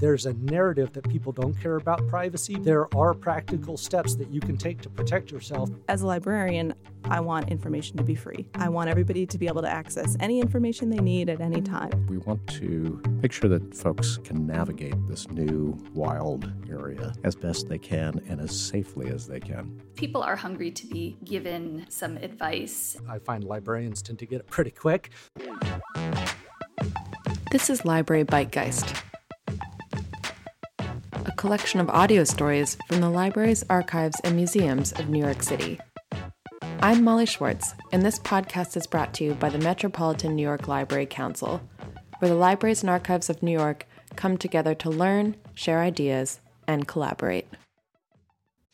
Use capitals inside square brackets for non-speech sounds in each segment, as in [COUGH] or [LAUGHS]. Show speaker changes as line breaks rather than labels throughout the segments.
there's a narrative that people don't care about privacy, there are practical steps that you can take to protect yourself.
As a librarian, I want information to be free. I want everybody to be able to access any information they need at any time.
We want to make sure that folks can navigate this new wild area as best they can and as safely as they can.
People are hungry to be given some advice.
I find librarians tend to get it pretty quick.
This is Library Bytegeist, a collection of audio stories from the libraries, archives, and museums of New York City. I'm Molly Schwartz, and this podcast is brought to you by the Metropolitan New York Library Council, where the libraries and archives of New York come together to learn, share ideas, and collaborate.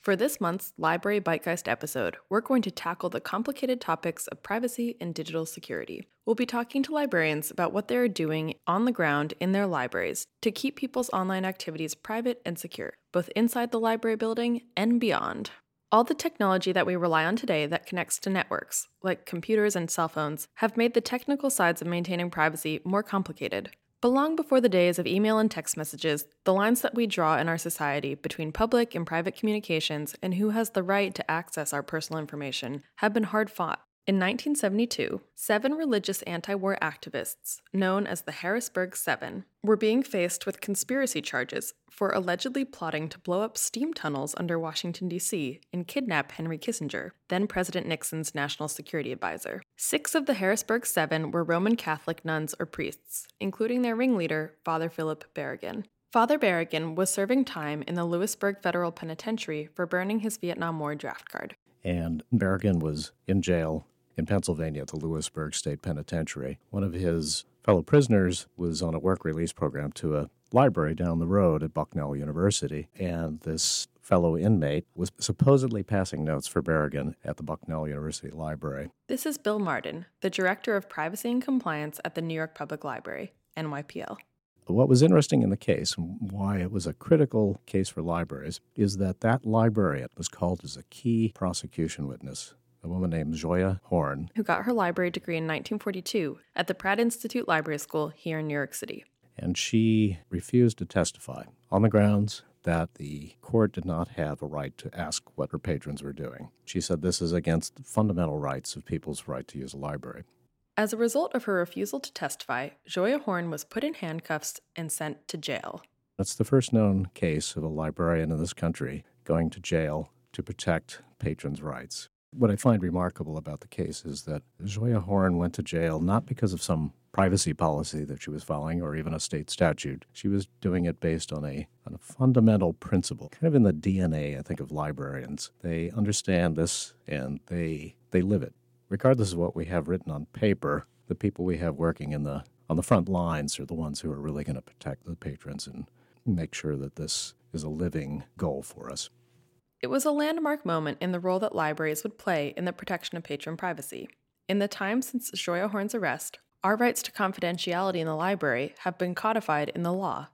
For this month's Library Bytegeist episode, we're going to tackle the complicated topics of privacy and digital security. We'll be talking to librarians about what they are doing on the ground in their libraries to keep people's online activities private and secure, both inside the library building and beyond. All the technology that we rely on today that connects to networks, like computers and cell phones, have made the technical sides of maintaining privacy more complicated. But long before the days of email and text messages, the lines that we draw in our society between public and private communications and who has the right to access our personal information have been hard fought. In 1972, seven religious anti war activists, known as the Harrisburg Seven, were being faced with conspiracy charges for allegedly plotting to blow up steam tunnels under Washington, D.C., and kidnap Henry Kissinger, then President Nixon's national security advisor. Six of the Harrisburg Seven were Roman Catholic nuns or priests, including their ringleader, Father Philip Berrigan. Father Berrigan was serving time in the Lewisburg Federal Penitentiary for burning his Vietnam War draft card.
And Berrigan was in jail in Pennsylvania at the Lewisburg State Penitentiary. One of his fellow prisoners was on a work release program to a library down the road at Bucknell University, and this fellow inmate was supposedly passing notes for Berrigan at the Bucknell University Library.
This is Bill Martin, the Director of Privacy and Compliance at the New York Public Library, NYPL.
What was interesting in the case, and why it was a critical case for libraries, is that that librarian was called as a key prosecution witness a woman named Zoia Horn,
who got her library degree in 1942 at the Pratt Institute Library School here in New York City.
And she refused to testify on the grounds that the court did not have a right to ask what her patrons were doing. She said this is against the fundamental rights of people's right to use a library.
As a result of her refusal to testify, Zoia Horn was put in handcuffs and sent to jail.
That's the first known case of a librarian in this country going to jail to protect patrons' rights. What I find remarkable about the case is that Zoia Horn went to jail not because of some privacy policy that she was following or even a state statute. She was doing it based on a, on a fundamental principle, kind of in the DNA, I think, of librarians. They understand this and they, they live it. Regardless of what we have written on paper, the people we have working in the, on the front lines are the ones who are really going to protect the patrons and make sure that this is a living goal for us.
It was a landmark moment in the role that libraries would play in the protection of patron privacy. In the time since Zoia Horn's arrest, our rights to confidentiality in the library have been codified in the law.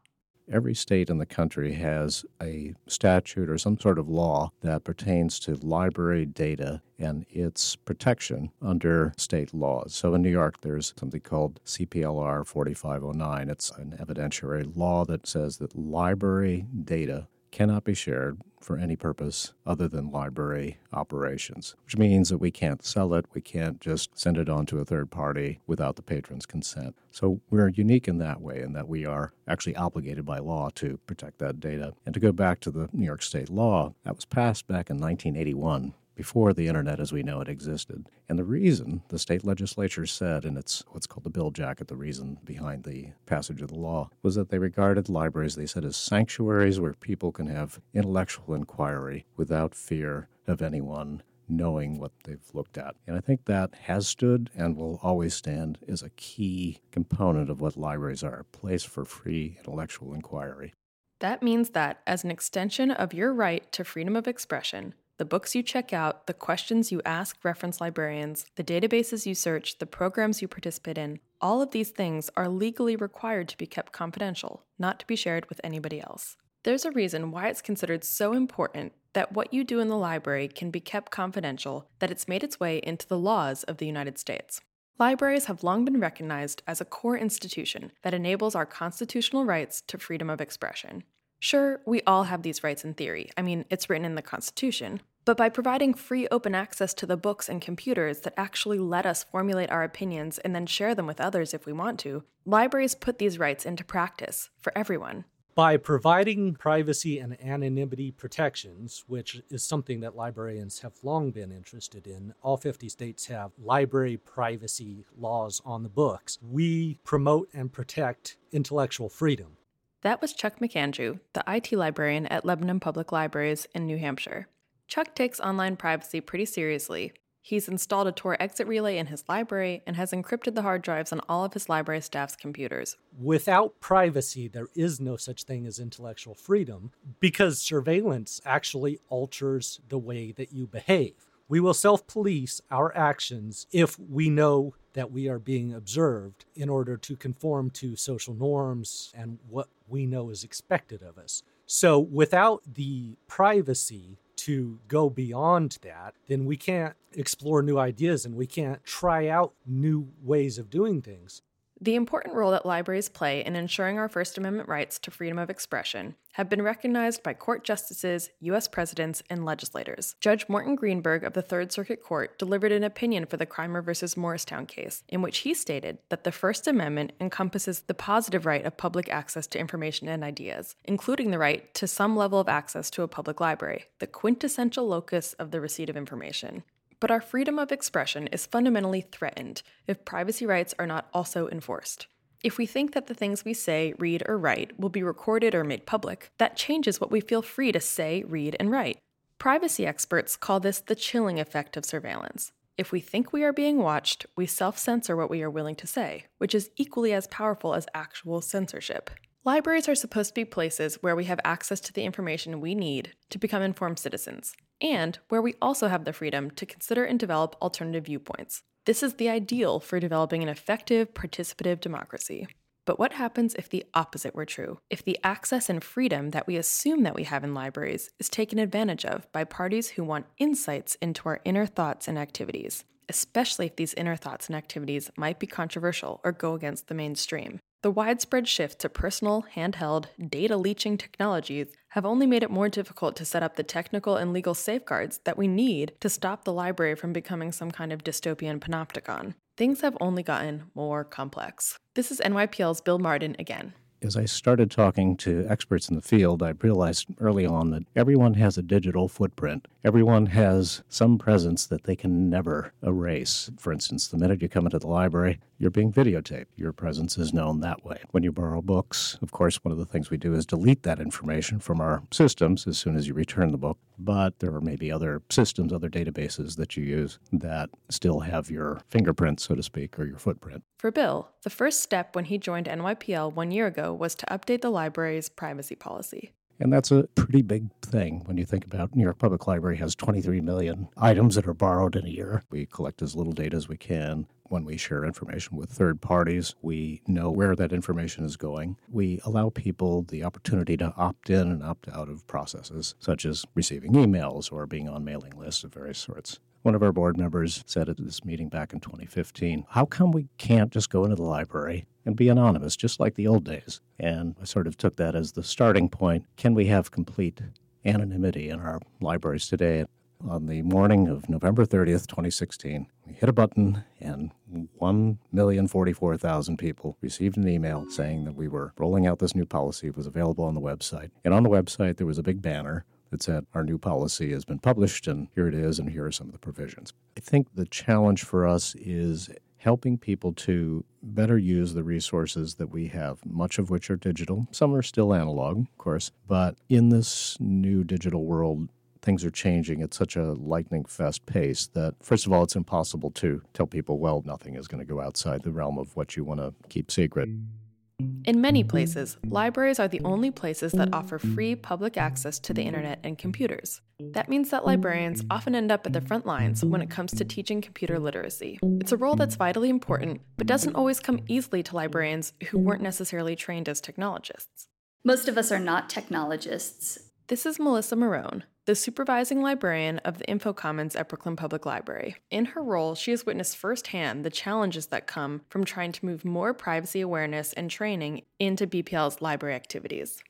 Every state in the country has a statute or some sort of law that pertains to library data and its protection under state laws. So in New York, there's something called CPLR 4509. It's an evidentiary law that says that library data cannot be shared for any purpose other than library operations, which means that we can't sell it, we can't just send it on to a third party without the patron's consent. So we're unique in that way, in that we are actually obligated by law to protect that data. And to go back to the New York State law, that was passed back in 1981 before the internet as we know it existed. And the reason the state legislature said, and it's what's called the bill jacket, the reason behind the passage of the law, was that they regarded libraries, they said, as sanctuaries where people can have intellectual inquiry without fear of anyone knowing what they've looked at. And I think that has stood and will always stand as a key component of what libraries are a place for free intellectual inquiry.
That means that, as an extension of your right to freedom of expression, the books you check out, the questions you ask reference librarians, the databases you search, the programs you participate in, all of these things are legally required to be kept confidential, not to be shared with anybody else. There's a reason why it's considered so important that what you do in the library can be kept confidential that it's made its way into the laws of the United States. Libraries have long been recognized as a core institution that enables our constitutional rights to freedom of expression. Sure, we all have these rights in theory. I mean, it's written in the Constitution. But by providing free open access to the books and computers that actually let us formulate our opinions and then share them with others if we want to, libraries put these rights into practice for everyone.
By providing privacy and anonymity protections, which is something that librarians have long been interested in, all 50 states have library privacy laws on the books. We promote and protect intellectual freedom.
That was Chuck McAndrew, the IT librarian at Lebanon Public Libraries in New Hampshire. Chuck takes online privacy pretty seriously He's installed a Tor exit relay in his library and has encrypted the hard drives on all of his library staff's computers.
Without privacy, there is no such thing as intellectual freedom because surveillance actually alters the way that you behave. We will self police our actions if we know that we are being observed in order to conform to social norms and what we know is expected of us. So, without the privacy to go beyond that, then we can't explore new ideas and we can't try out new ways of doing things.
The important role that libraries play in ensuring our First Amendment rights to freedom of expression have been recognized by court justices, U.S. presidents, and legislators. Judge Morton Greenberg of the Third Circuit Court delivered an opinion for the Kreimer v. Morristown case, in which he stated that the First Amendment encompasses the positive right of public access to information and ideas, including the right to some level of access to a public library, the quintessential locus of the receipt of information. But our freedom of expression is fundamentally threatened if privacy rights are not also enforced. If we think that the things we say, read, or write will be recorded or made public, that changes what we feel free to say, read, and write. Privacy experts call this the chilling effect of surveillance. If we think we are being watched, we self censor what we are willing to say, which is equally as powerful as actual censorship. Libraries are supposed to be places where we have access to the information we need to become informed citizens, and where we also have the freedom to consider and develop alternative viewpoints. This is the ideal for developing an effective, participative democracy. But what happens if the opposite were true? If the access and freedom that we assume that we have in libraries is taken advantage of by parties who want insights into our inner thoughts and activities, especially if these inner thoughts and activities might be controversial or go against the mainstream? The widespread shift to personal, handheld, data leeching technologies have only made it more difficult to set up the technical and legal safeguards that we need to stop the library from becoming some kind of dystopian panopticon. Things have only gotten more complex. This is NYPL's Bill Martin again
as I started talking to experts in the field, I realized early on that everyone has a digital footprint. Everyone has some presence that they can never erase. For instance, the minute you come into the library, you're being videotaped. Your presence is known that way. When you borrow books, of course, one of the things we do is delete that information from our systems as soon as you return the book. But there are maybe other systems, other databases that you use that still have your fingerprint, so to speak, or your footprint.
For Bill, the first step when he joined NYPL one year ago was to update the library's privacy policy.
And that's a pretty big thing when you think about New York Public Library has 23 million items that are borrowed in a year. We collect as little data as we can. When we share information with third parties, we know where that information is going. We allow people the opportunity to opt in and opt out of processes, such as receiving emails or being on mailing lists of various sorts. One of our board members said at this meeting back in 2015, How come we can't just go into the library and be anonymous, just like the old days? And I sort of took that as the starting point. Can we have complete anonymity in our libraries today? On the morning of November 30th, 2016, we hit a button and 1,044,000 people received an email saying that we were rolling out this new policy. It was available on the website. And on the website, there was a big banner that said our new policy has been published and here it is and here are some of the provisions. I think the challenge for us is helping people to better use the resources that we have, much of which are digital. Some are still analog, of course, but in this new digital world, things are changing at such a lightning fast pace that, first of all, it's impossible to tell people, well, nothing is going to go outside the realm of what you want to keep secret.
In many places, libraries are the only places that offer free public access to the internet and computers. That means that librarians often end up at the front lines when it comes to teaching computer literacy. It's a role that's vitally important, but doesn't always come easily to librarians who weren't necessarily trained as technologists.
Most of us are not technologists.
This is Melissa Morrone, the supervising librarian of the Info Commons at Brooklyn Public Library. In her role, she has witnessed firsthand the challenges that come from trying to move more privacy awareness and training into BPL's library activities.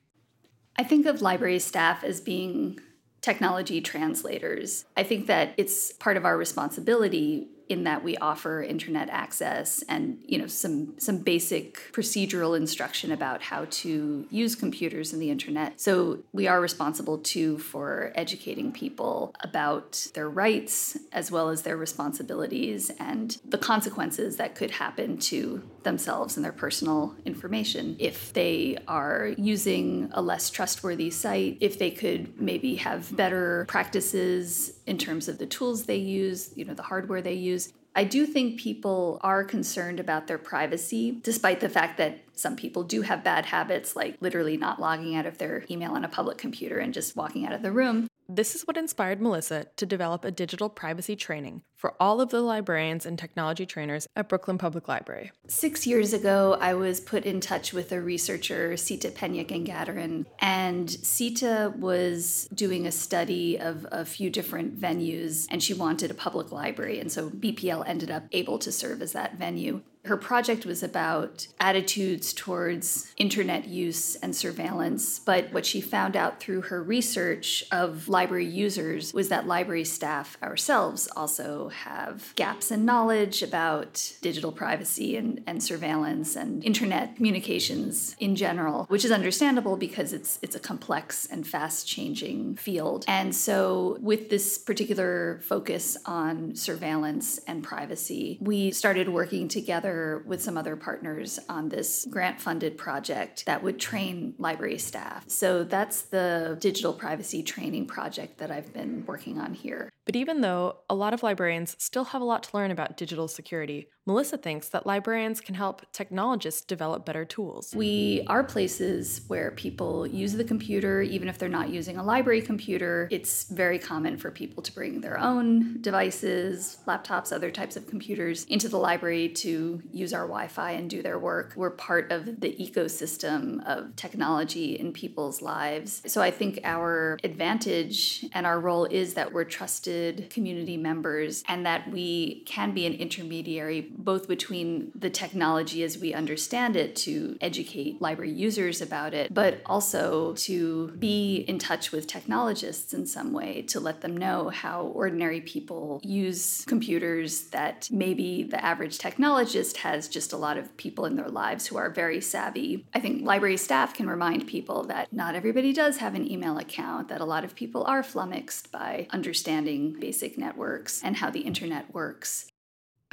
I think of library staff as being technology translators. I think that it's part of our responsibility in that we offer internet access and you know some some basic procedural instruction about how to use computers and the internet. So we are responsible too for educating people about their rights as well as their responsibilities and the consequences that could happen to themselves and their personal information. If they are using a less trustworthy site if they could maybe have better practices in terms of the tools they use you know the hardware they use I do think people are concerned about their privacy, despite the fact that some people do have bad habits, like literally not logging out of their email on a public computer and just walking out of the room.
This is what inspired Melissa to develop a digital privacy training for all of the librarians and technology trainers at Brooklyn Public Library.
Six years ago, I was put in touch with a researcher, Seeta Peña Gangadharan, and Seeta was doing a study of a few different venues, and she wanted a public library, and so BPL ended up able to serve as that venue. Her project was about attitudes towards internet use and surveillance, but what she found out through her research of library users was that library staff ourselves also have gaps in knowledge about digital privacy and, and surveillance and internet communications in general, which is understandable because it's it's a complex and fast changing field. And so with this particular focus on surveillance and privacy, we started working together together with some other partners on this grant funded project that would train library staff. So that's the digital privacy training project that I've been working on here.
But even though a lot of librarians still have a lot to learn about digital security, Melissa thinks that librarians can help technologists develop better tools.
We are places where people use the computer, even if they're not using a library computer. It's very common for people to bring their own devices, laptops, other types of computers into the library to use our Wi Fi and do their work. We're part of the ecosystem of technology in people's lives. So I think our advantage and our role is that we're trusted community members and that we can be an intermediary both between the technology as we understand it to educate library users about it, but also to be in touch with technologists in some way to let them know how ordinary people use computers that maybe the average technologist has just a lot of people in their lives who are very savvy. I think library staff can remind people that not everybody does have an email account, that a lot of people are flummoxed by understanding basic networks and how the internet works.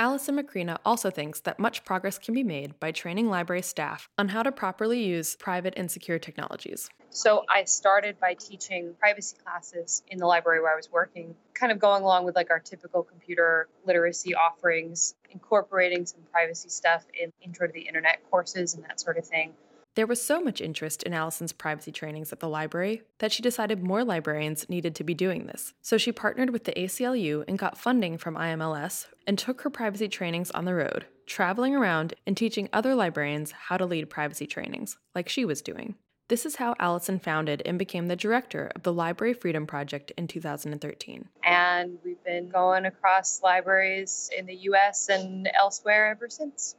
Allison Macrina also thinks that much progress can be made by training library staff on how to properly use private and secure technologies.
So I started by teaching privacy classes in the library where I was working, kind of going along with like our typical computer literacy offerings, incorporating some privacy stuff in intro to the internet courses and that sort of thing.
There was so much interest in Allison's privacy trainings at the library that she decided more librarians needed to be doing this. So she partnered with the ACLU and got funding from IMLS and took her privacy trainings on the road, traveling around and teaching other librarians how to lead privacy trainings, like she was doing. This is how Allison founded and became the director of the Library Freedom Project in 2013.
And we've been going across libraries in the US and elsewhere ever since.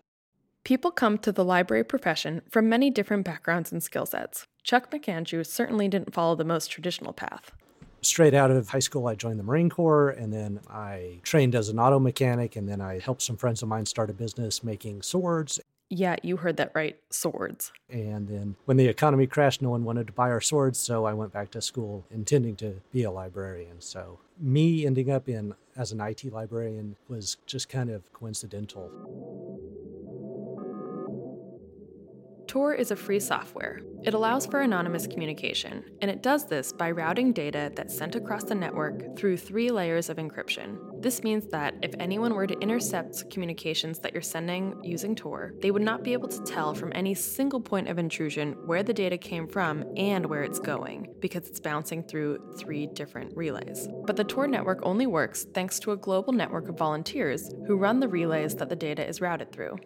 People come to the library profession from many different backgrounds and skill sets. Chuck McAndrew certainly didn't follow the most traditional path.
Straight out of high school, I joined the Marine Corps, and then I trained as an auto mechanic, and then I helped some friends of mine start a business making swords.
Yeah, you heard that right swords.
And then when the economy crashed, no one wanted to buy our swords, so I went back to school intending to be a librarian. So, me ending up in as an IT librarian was just kind of coincidental.
Tor is a free software. It allows for anonymous communication, and it does this by routing data that's sent across the network through three layers of encryption. This means that if anyone were to intercept communications that you're sending using Tor, they would not be able to tell from any single point of intrusion where the data came from and where it's going, because it's bouncing through three different relays. But the Tor network only works thanks to a global network of volunteers who run the relays that the data is routed through.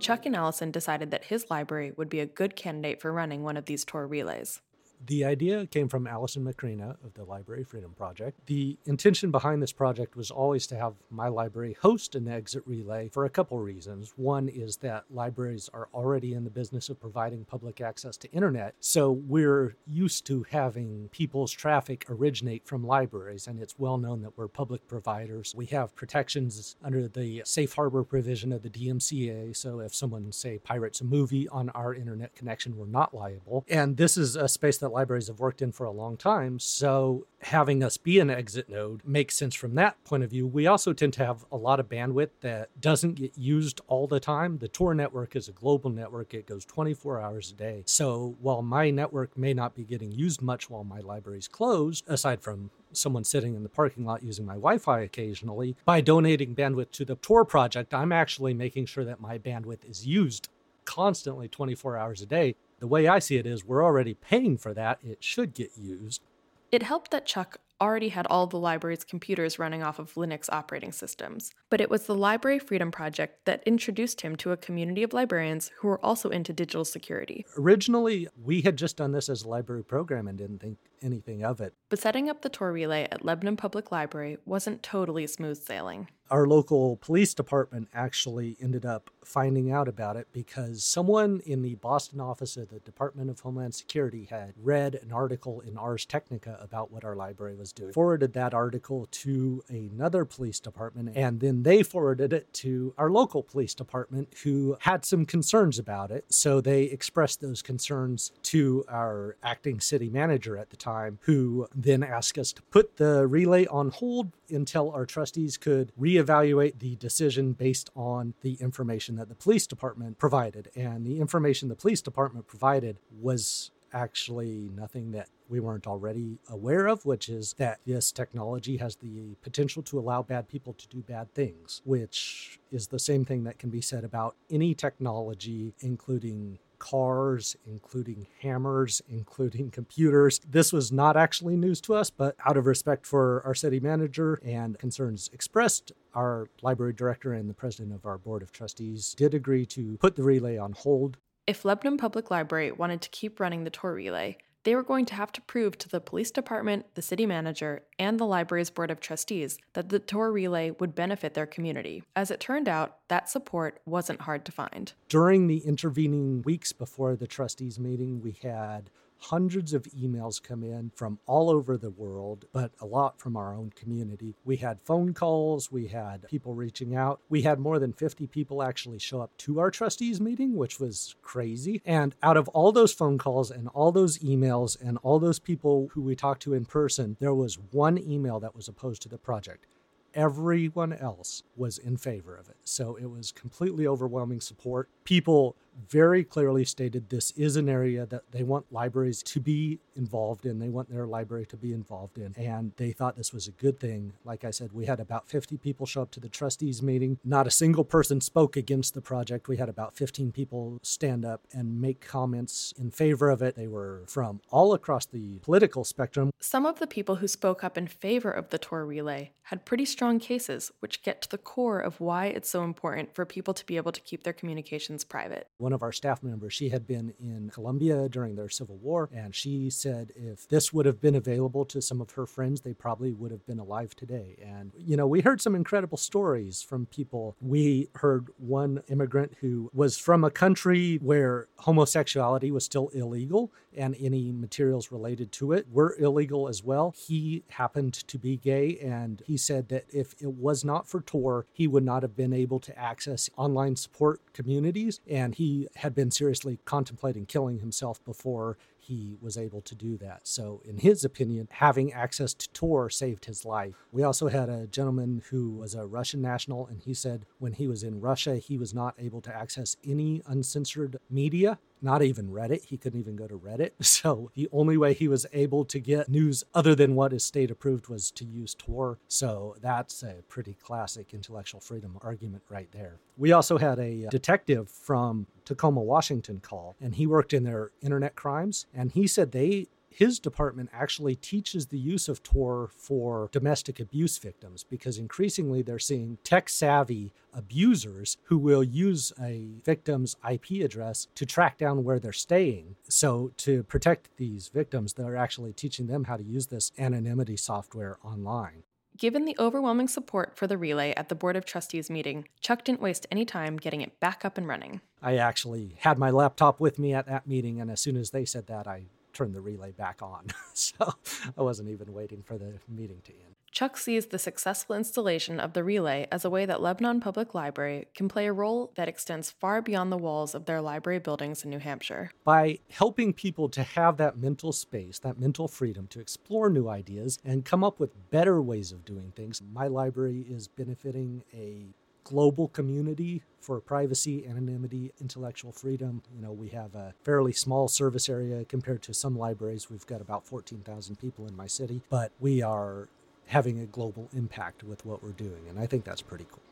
Chuck and Allison decided that his library would be a good candidate for running one of these Tor relays.
The idea came from Allison Macrina of the Library Freedom Project. The intention behind this project was always to have my library host an exit relay for a couple reasons. One is that libraries are already in the business of providing public access to internet, so we're used to having people's traffic originate from libraries, and it's well known that we're public providers. We have protections under the safe harbor provision of the DMCA, so if someone, say, pirates a movie on our internet connection, we're not liable. And this is a space that libraries have worked in for a long time, so having us be an exit node makes sense from that point of view. We also tend to have a lot of bandwidth that doesn't get used all the time. The Tor network is a global network, it goes 24 hours a day. So while my network may not be getting used much while my library is closed, aside from someone sitting in the parking lot using my Wi Fi occasionally, by donating bandwidth to the Tor project, I'm actually making sure that my bandwidth is used constantly 24 hours a day. The way I see it is we're already paying for that. It should get used.
It helped that Chuck already had all the library's computers running off of Linux operating systems, but it was the Library Freedom Project that introduced him to a community of librarians who were also into digital security.
Originally, we had just done this as a library program and didn't think anything of it.
But setting up the Tor relay at Lebanon Public Library wasn't totally smooth sailing
our local police department actually ended up finding out about it because someone in the Boston office of the Department of Homeland Security had read an article in Ars Technica about what our library was doing, forwarded that article to another police department, and then they forwarded it to our local police department who had some concerns about it. So they expressed those concerns to our acting city manager at the time, who then asked us to put the relay on hold until our trustees could reevaluate the decision based on the information that the police department provided. And the information the police department provided was actually nothing that we weren't already aware of, which is that this technology has the potential to allow bad people to do bad things, which is the same thing that can be said about any technology, including cars, including hammers, including computers. This was not actually news to us, but out of respect for our city manager and concerns expressed, our library director and the president of our board of trustees did agree to put the relay on hold.
If Lebanon Public Library wanted to keep running the Tor relay, they were going to have to prove to the police department, the city manager, and the library's board of trustees that the Tor relay would benefit their community. As it turned out, that support wasn't hard to find.
During the intervening weeks before the trustees meeting, we had hundreds of emails come in from all over the world, but a lot from our own community. We had phone calls, we had people reaching out. We had more than 50 people actually show up to our trustees meeting, which was crazy. And out of all those phone calls and all those emails and all those people who we talked to in person, there was one email that was opposed to the project everyone else was in favor of it. So it was completely overwhelming support. People very clearly stated this is an area that they want libraries to be involved in. They want their library to be involved in. And they thought this was a good thing. Like I said, we had about 50 people show up to the trustees meeting. Not a single person spoke against the project. We had about 15 people stand up and make comments in favor of it. They were from all across the political spectrum.
Some of the people who spoke up in favor of the Tor relay had pretty strong cases, which get to the core of why it's so important for people to be able to keep their communications private
one of our staff members, she had been in Colombia during their civil war, and she said if this would have been available to some of her friends, they probably would have been alive today. And, you know, we heard some incredible stories from people. We heard one immigrant who was from a country where homosexuality was still illegal and any materials related to it were illegal as well. He happened to be gay, and he said that if it was not for Tor, he would not have been able to access online support communities, and he had been seriously contemplating killing himself before he was able to do that. So, in his opinion, having access to Tor saved his life. We also had a gentleman who was a Russian national, and he said when he was in Russia, he was not able to access any uncensored media not even Reddit. He couldn't even go to Reddit. [LAUGHS] So the only way he was able to get news other than what is state approved was to use Tor. So that's a pretty classic intellectual freedom argument right there. We also had a uh, detective from Tacoma, Washington call, and he worked in their internet crimes. And he said they his department actually teaches the use of Tor for domestic abuse victims because increasingly they're seeing tech savvy abusers who will use a victim's IP address to track down where they're staying. So, to protect these victims, they're actually teaching them how to use this anonymity software online.
Given the overwhelming support for the relay at the Board of Trustees meeting, Chuck didn't waste any time getting it back up and running.
I actually had my laptop with me at that meeting, and as soon as they said that, I turn the relay back on. [LAUGHS] so I wasn't even waiting for the meeting to end.
Chuck sees the successful installation of the relay as a way that Lebanon Public Library can play a role that extends far beyond the walls of their library buildings in New Hampshire.
By helping people to have that mental space, that mental freedom to explore new ideas and come up with better ways of doing things, my library is benefiting a global community for privacy, anonymity, intellectual freedom. You know, we have a fairly small service area compared to some libraries. We've got about 14,000 people in my city, but we are having a global impact with what we're doing, and I think that's pretty cool.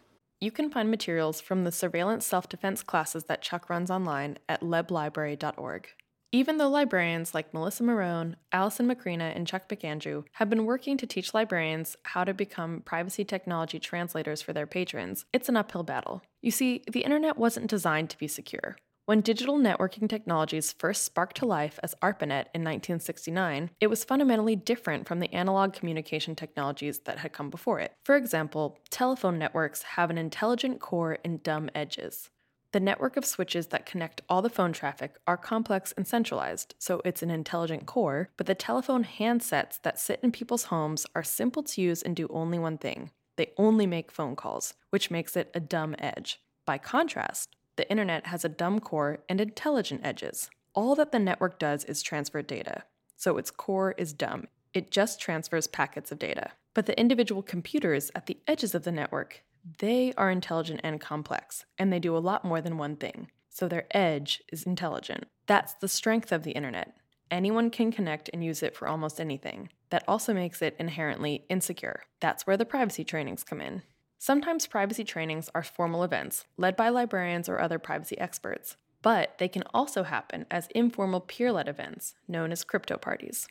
You can find materials from the surveillance self defense classes that Chuck runs online at leblibrary.org. Even though librarians like Melissa Morrone, Allison Macrina, and Chuck McAndrew have been working to teach librarians how to become privacy technology translators for their patrons, it's an uphill battle. You see, the internet wasn't designed to be secure. When digital networking technologies first sparked to life as ARPANET in 1969, it was fundamentally different from the analog communication technologies that had come before it. For example, telephone networks have an intelligent core and dumb edges. The network of switches that connect all the phone traffic are complex and centralized, so it's an intelligent core, but the telephone handsets that sit in people's homes are simple to use and do only one thing they only make phone calls, which makes it a dumb edge. By contrast, the internet has a dumb core and intelligent edges. All that the network does is transfer data, so its core is dumb. It just transfers packets of data. But the individual computers at the edges of the network they are intelligent and complex, and they do a lot more than one thing. So their edge is intelligent. That's the strength of the internet. Anyone can connect and use it for almost anything. That also makes it inherently insecure. That's where the privacy trainings come in. Sometimes privacy trainings are formal events, led by librarians or other privacy experts, but they can also happen as informal peer led events, known as crypto parties.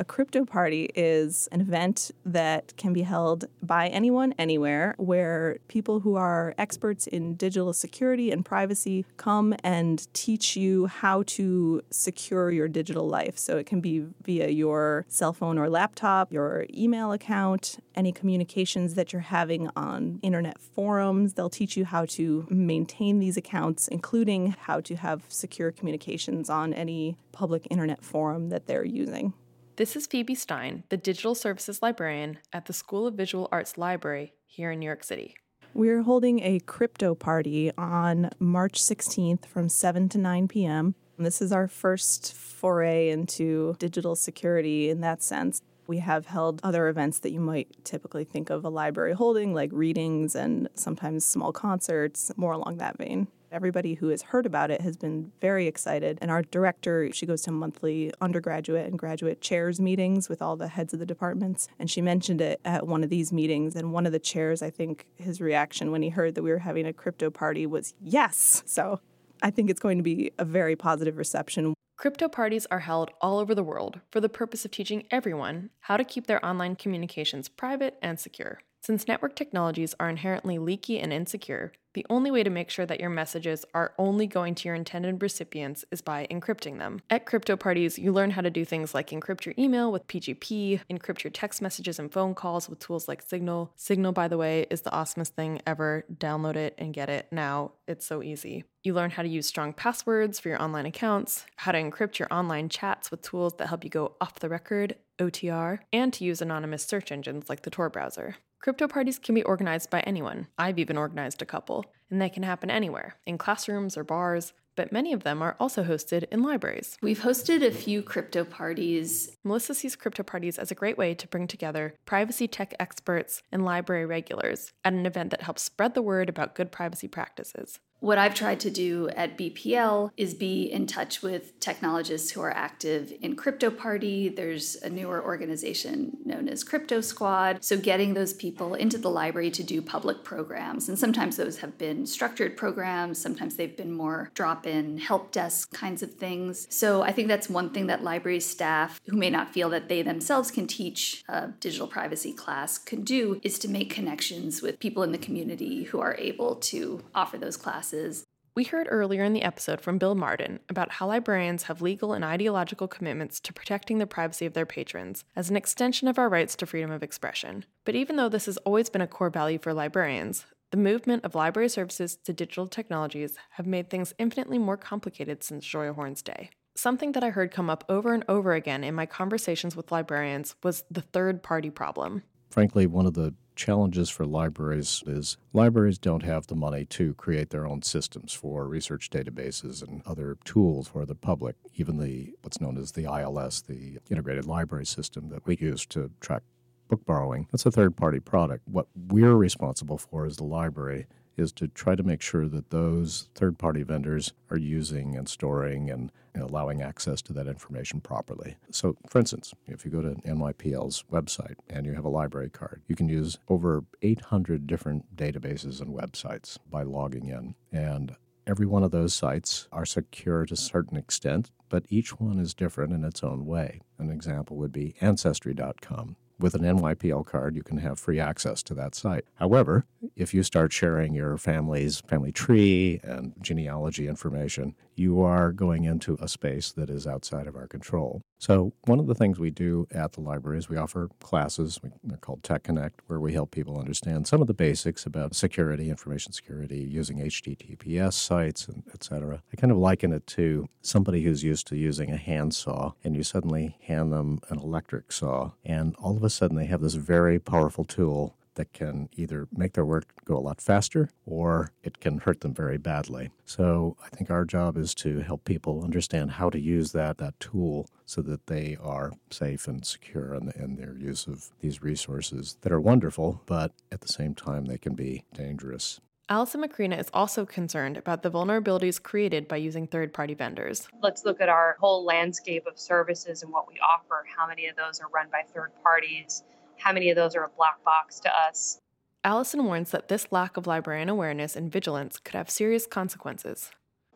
A crypto party is an event that can be held by anyone, anywhere, where people who are experts in digital security and privacy come and teach you how to secure your digital life. So it can be via your cell phone or laptop, your email account, any communications that you're having on internet forums. They'll teach you how to maintain these accounts, including how to have secure communications on any public internet forum that they're using.
This is Phoebe Stein, the Digital Services Librarian at the School of Visual Arts Library here in New York City.
We're holding a crypto party on March 16th from 7 to 9 p.m. This is our first foray into digital security in that sense. We have held other events that you might typically think of a library holding, like readings and sometimes small concerts, more along that vein. Everybody who has heard about it has been very excited. And our director, she goes to monthly undergraduate and graduate chairs meetings with all the heads of the departments. And she mentioned it at one of these meetings. And one of the chairs, I think his reaction when he heard that we were having a crypto party was yes. So I think it's going to be a very positive reception.
Crypto parties are held all over the world for the purpose of teaching everyone how to keep their online communications private and secure. Since network technologies are inherently leaky and insecure, the only way to make sure that your messages are only going to your intended recipients is by encrypting them. At crypto parties, you learn how to do things like encrypt your email with PGP, encrypt your text messages and phone calls with tools like Signal. Signal, by the way, is the awesomest thing ever. Download it and get it now. It's so easy. You learn how to use strong passwords for your online accounts, how to encrypt your online chats with tools that help you go off the record, OTR, and to use anonymous search engines like the Tor browser. Crypto parties can be organized by anyone. I've even organized a couple, and they can happen anywhere, in classrooms or bars, but many of them are also hosted in libraries.
We've hosted a few crypto parties.
Melissa sees crypto parties as a great way to bring together privacy tech experts and library regulars at an event that helps spread the word about good privacy practices.
What I've tried to do at BPL is be in touch with technologists who are active in Crypto Party. There's a newer organization known as Crypto Squad. So, getting those people into the library to do public programs. And sometimes those have been structured programs, sometimes they've been more drop in help desk kinds of things. So, I think that's one thing that library staff who may not feel that they themselves can teach a digital privacy class could do is to make connections with people in the community who are able to offer those classes classes.
We heard earlier in the episode from Bill Martin about how librarians have legal and ideological commitments to protecting the privacy of their patrons as an extension of our rights to freedom of expression. But even though this has always been a core value for librarians, the movement of library services to digital technologies have made things infinitely more complicated since Zoia Horn's day. Something that I heard come up over and over again in my conversations with librarians was the third party problem.
Frankly, one of the challenges for libraries is libraries don't have the money to create their own systems for research databases and other tools for the public, even the what's known as the ILS, the integrated library system that we use to track book borrowing. That's a third party product. What we're responsible for as the library is to try to make sure that those third party vendors are using and storing and allowing access to that information properly. So, for instance, if you go to NYPL's website and you have a library card, you can use over 800 different databases and websites by logging in. And every one of those sites are secure to a certain extent, but each one is different in its own way. An example would be Ancestry.com with an NYPL card, you can have free access to that site. However, if you start sharing your family's family tree and genealogy information, you are going into a space that is outside of our control. So, one of the things we do at the library is we offer classes, they're called Tech Connect, where we help people understand some of the basics about security, information security, using HTTPS sites, and et cetera. I kind of liken it to somebody who's used to using a handsaw, and you suddenly hand them an electric saw, and all of a sudden they have this very powerful tool that can either make their work go a lot faster or it can hurt them very badly. So I think our job is to help people understand how to use that that tool so that they are safe and secure in, in their use of these resources that are wonderful, but at the same time they can be dangerous.
Allison Macrina is also concerned about the vulnerabilities created by using third party vendors.
Let's look at our whole landscape of services and what we offer. How many of those are run by third parties? How many of those are a black box to us?
Allison warns that this lack of librarian awareness and vigilance could have serious consequences.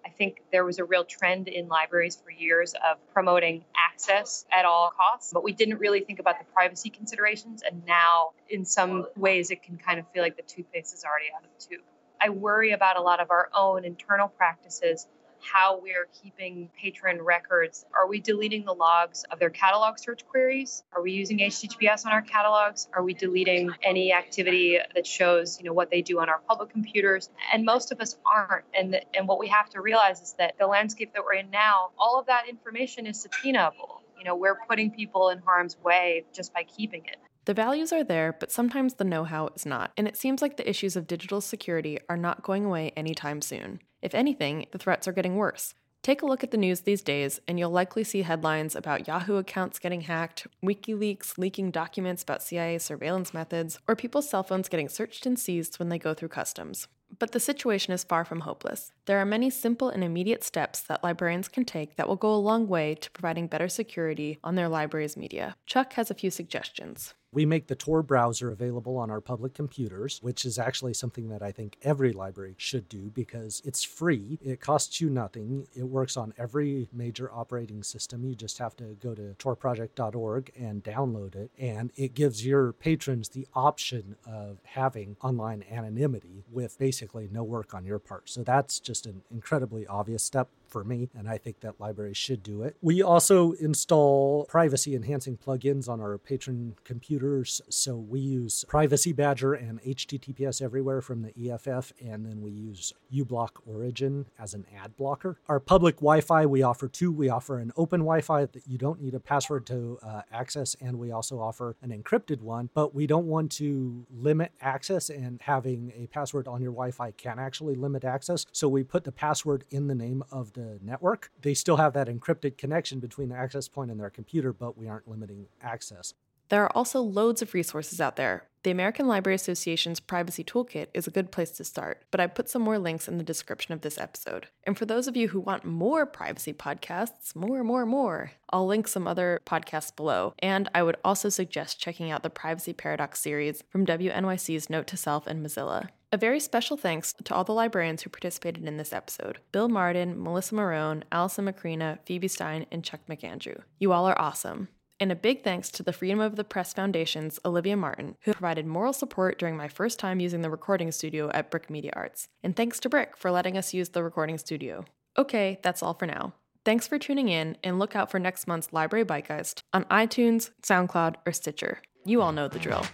I think there was a real trend in libraries for years of promoting access at all costs, but we didn't really think about the privacy considerations. And now, in some ways, it can kind of feel like the toothpaste is already out of the tube. I worry about a lot of our own internal practices, how we're keeping patron records. Are we deleting the logs of their catalog search queries? Are we using HTTPS on our catalogs? Are we deleting any activity that shows, you know, what they do on our public computers? And most of us aren't. And and what we have to realize is that the landscape that we're in now, all of that information is subpoenaable. You know, we're putting people in harm's way just by keeping it.
The values are there, but sometimes the know how is not, and it seems like the issues of digital security are not going away anytime soon. If anything, the threats are getting worse. Take a look at the news these days, and you'll likely see headlines about Yahoo accounts getting hacked, WikiLeaks leaking documents about CIA surveillance methods, or people's cell phones getting searched and seized when they go through customs. But the situation is far from hopeless. There are many simple and immediate steps that librarians can take that will go a long way to providing better security on their library's media. Chuck has a few suggestions.
We make the Tor browser available on our public computers, which is actually something that I think every library should do because it's free. It costs you nothing. It works on every major operating system. You just have to go to torproject.org and download it. And it gives your patrons the option of having online anonymity with basically no work on your part. So that's just an incredibly obvious step for me, and I think that libraries should do it. We also install privacy enhancing plugins on our patron computers. So we use Privacy Badger and HTTPS Everywhere from the EFF, and then we use uBlock Origin as an ad blocker. Our public Wi Fi, we offer two. We offer an open Wi Fi that you don't need a password to uh, access, and we also offer an encrypted one, but we don't want to limit access, and having a password on your Wi Fi can actually limit access. So we put the password in the name of the network. They still have that encrypted connection between the access point and their computer, but we aren't limiting access.
There are also loads of resources out there, The American Library Association's Privacy Toolkit is a good place to start, but I put some more links in the description of this episode. And for those of you who want more privacy podcasts, more, more, more, I'll link some other podcasts below. And I would also suggest checking out the Privacy Paradox series from WNYC's Note to Self and Mozilla. A very special thanks to all the librarians who participated in this episode Bill Martin, Melissa Morrone, Allison Macrina, Phoebe Stein, and Chuck McAndrew. You all are awesome. And a big thanks to the Freedom of the Press Foundation's Olivia Martin, who provided moral support during my first time using the recording studio at BRIC Media Arts. And thanks to BRIC for letting us use the recording studio. Okay, that's all for now. Thanks for tuning in, and look out for next month's Library Bytegeist on iTunes, SoundCloud, or Stitcher. You all know the drill.